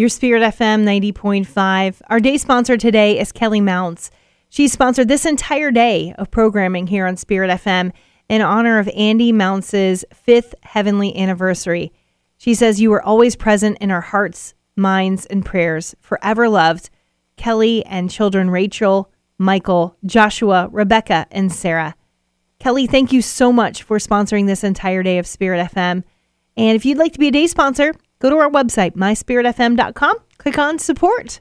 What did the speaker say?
Your Spirit FM 90.5. Our day sponsor today is Kellie Mounce. She sponsored this entire day of programming here on Spirit FM in honor of Andy Mounce' fifth heavenly anniversary. She says, You were always present in our hearts, minds, and prayers, forever loved. Kellie and children Rachel, Michael, Joshua, Rebecca, and Sarah. Kellie, thank you so much for sponsoring this entire day of Spirit FM. And if you'd like to be a day sponsor, go to our website, myspiritfm.com, click on support.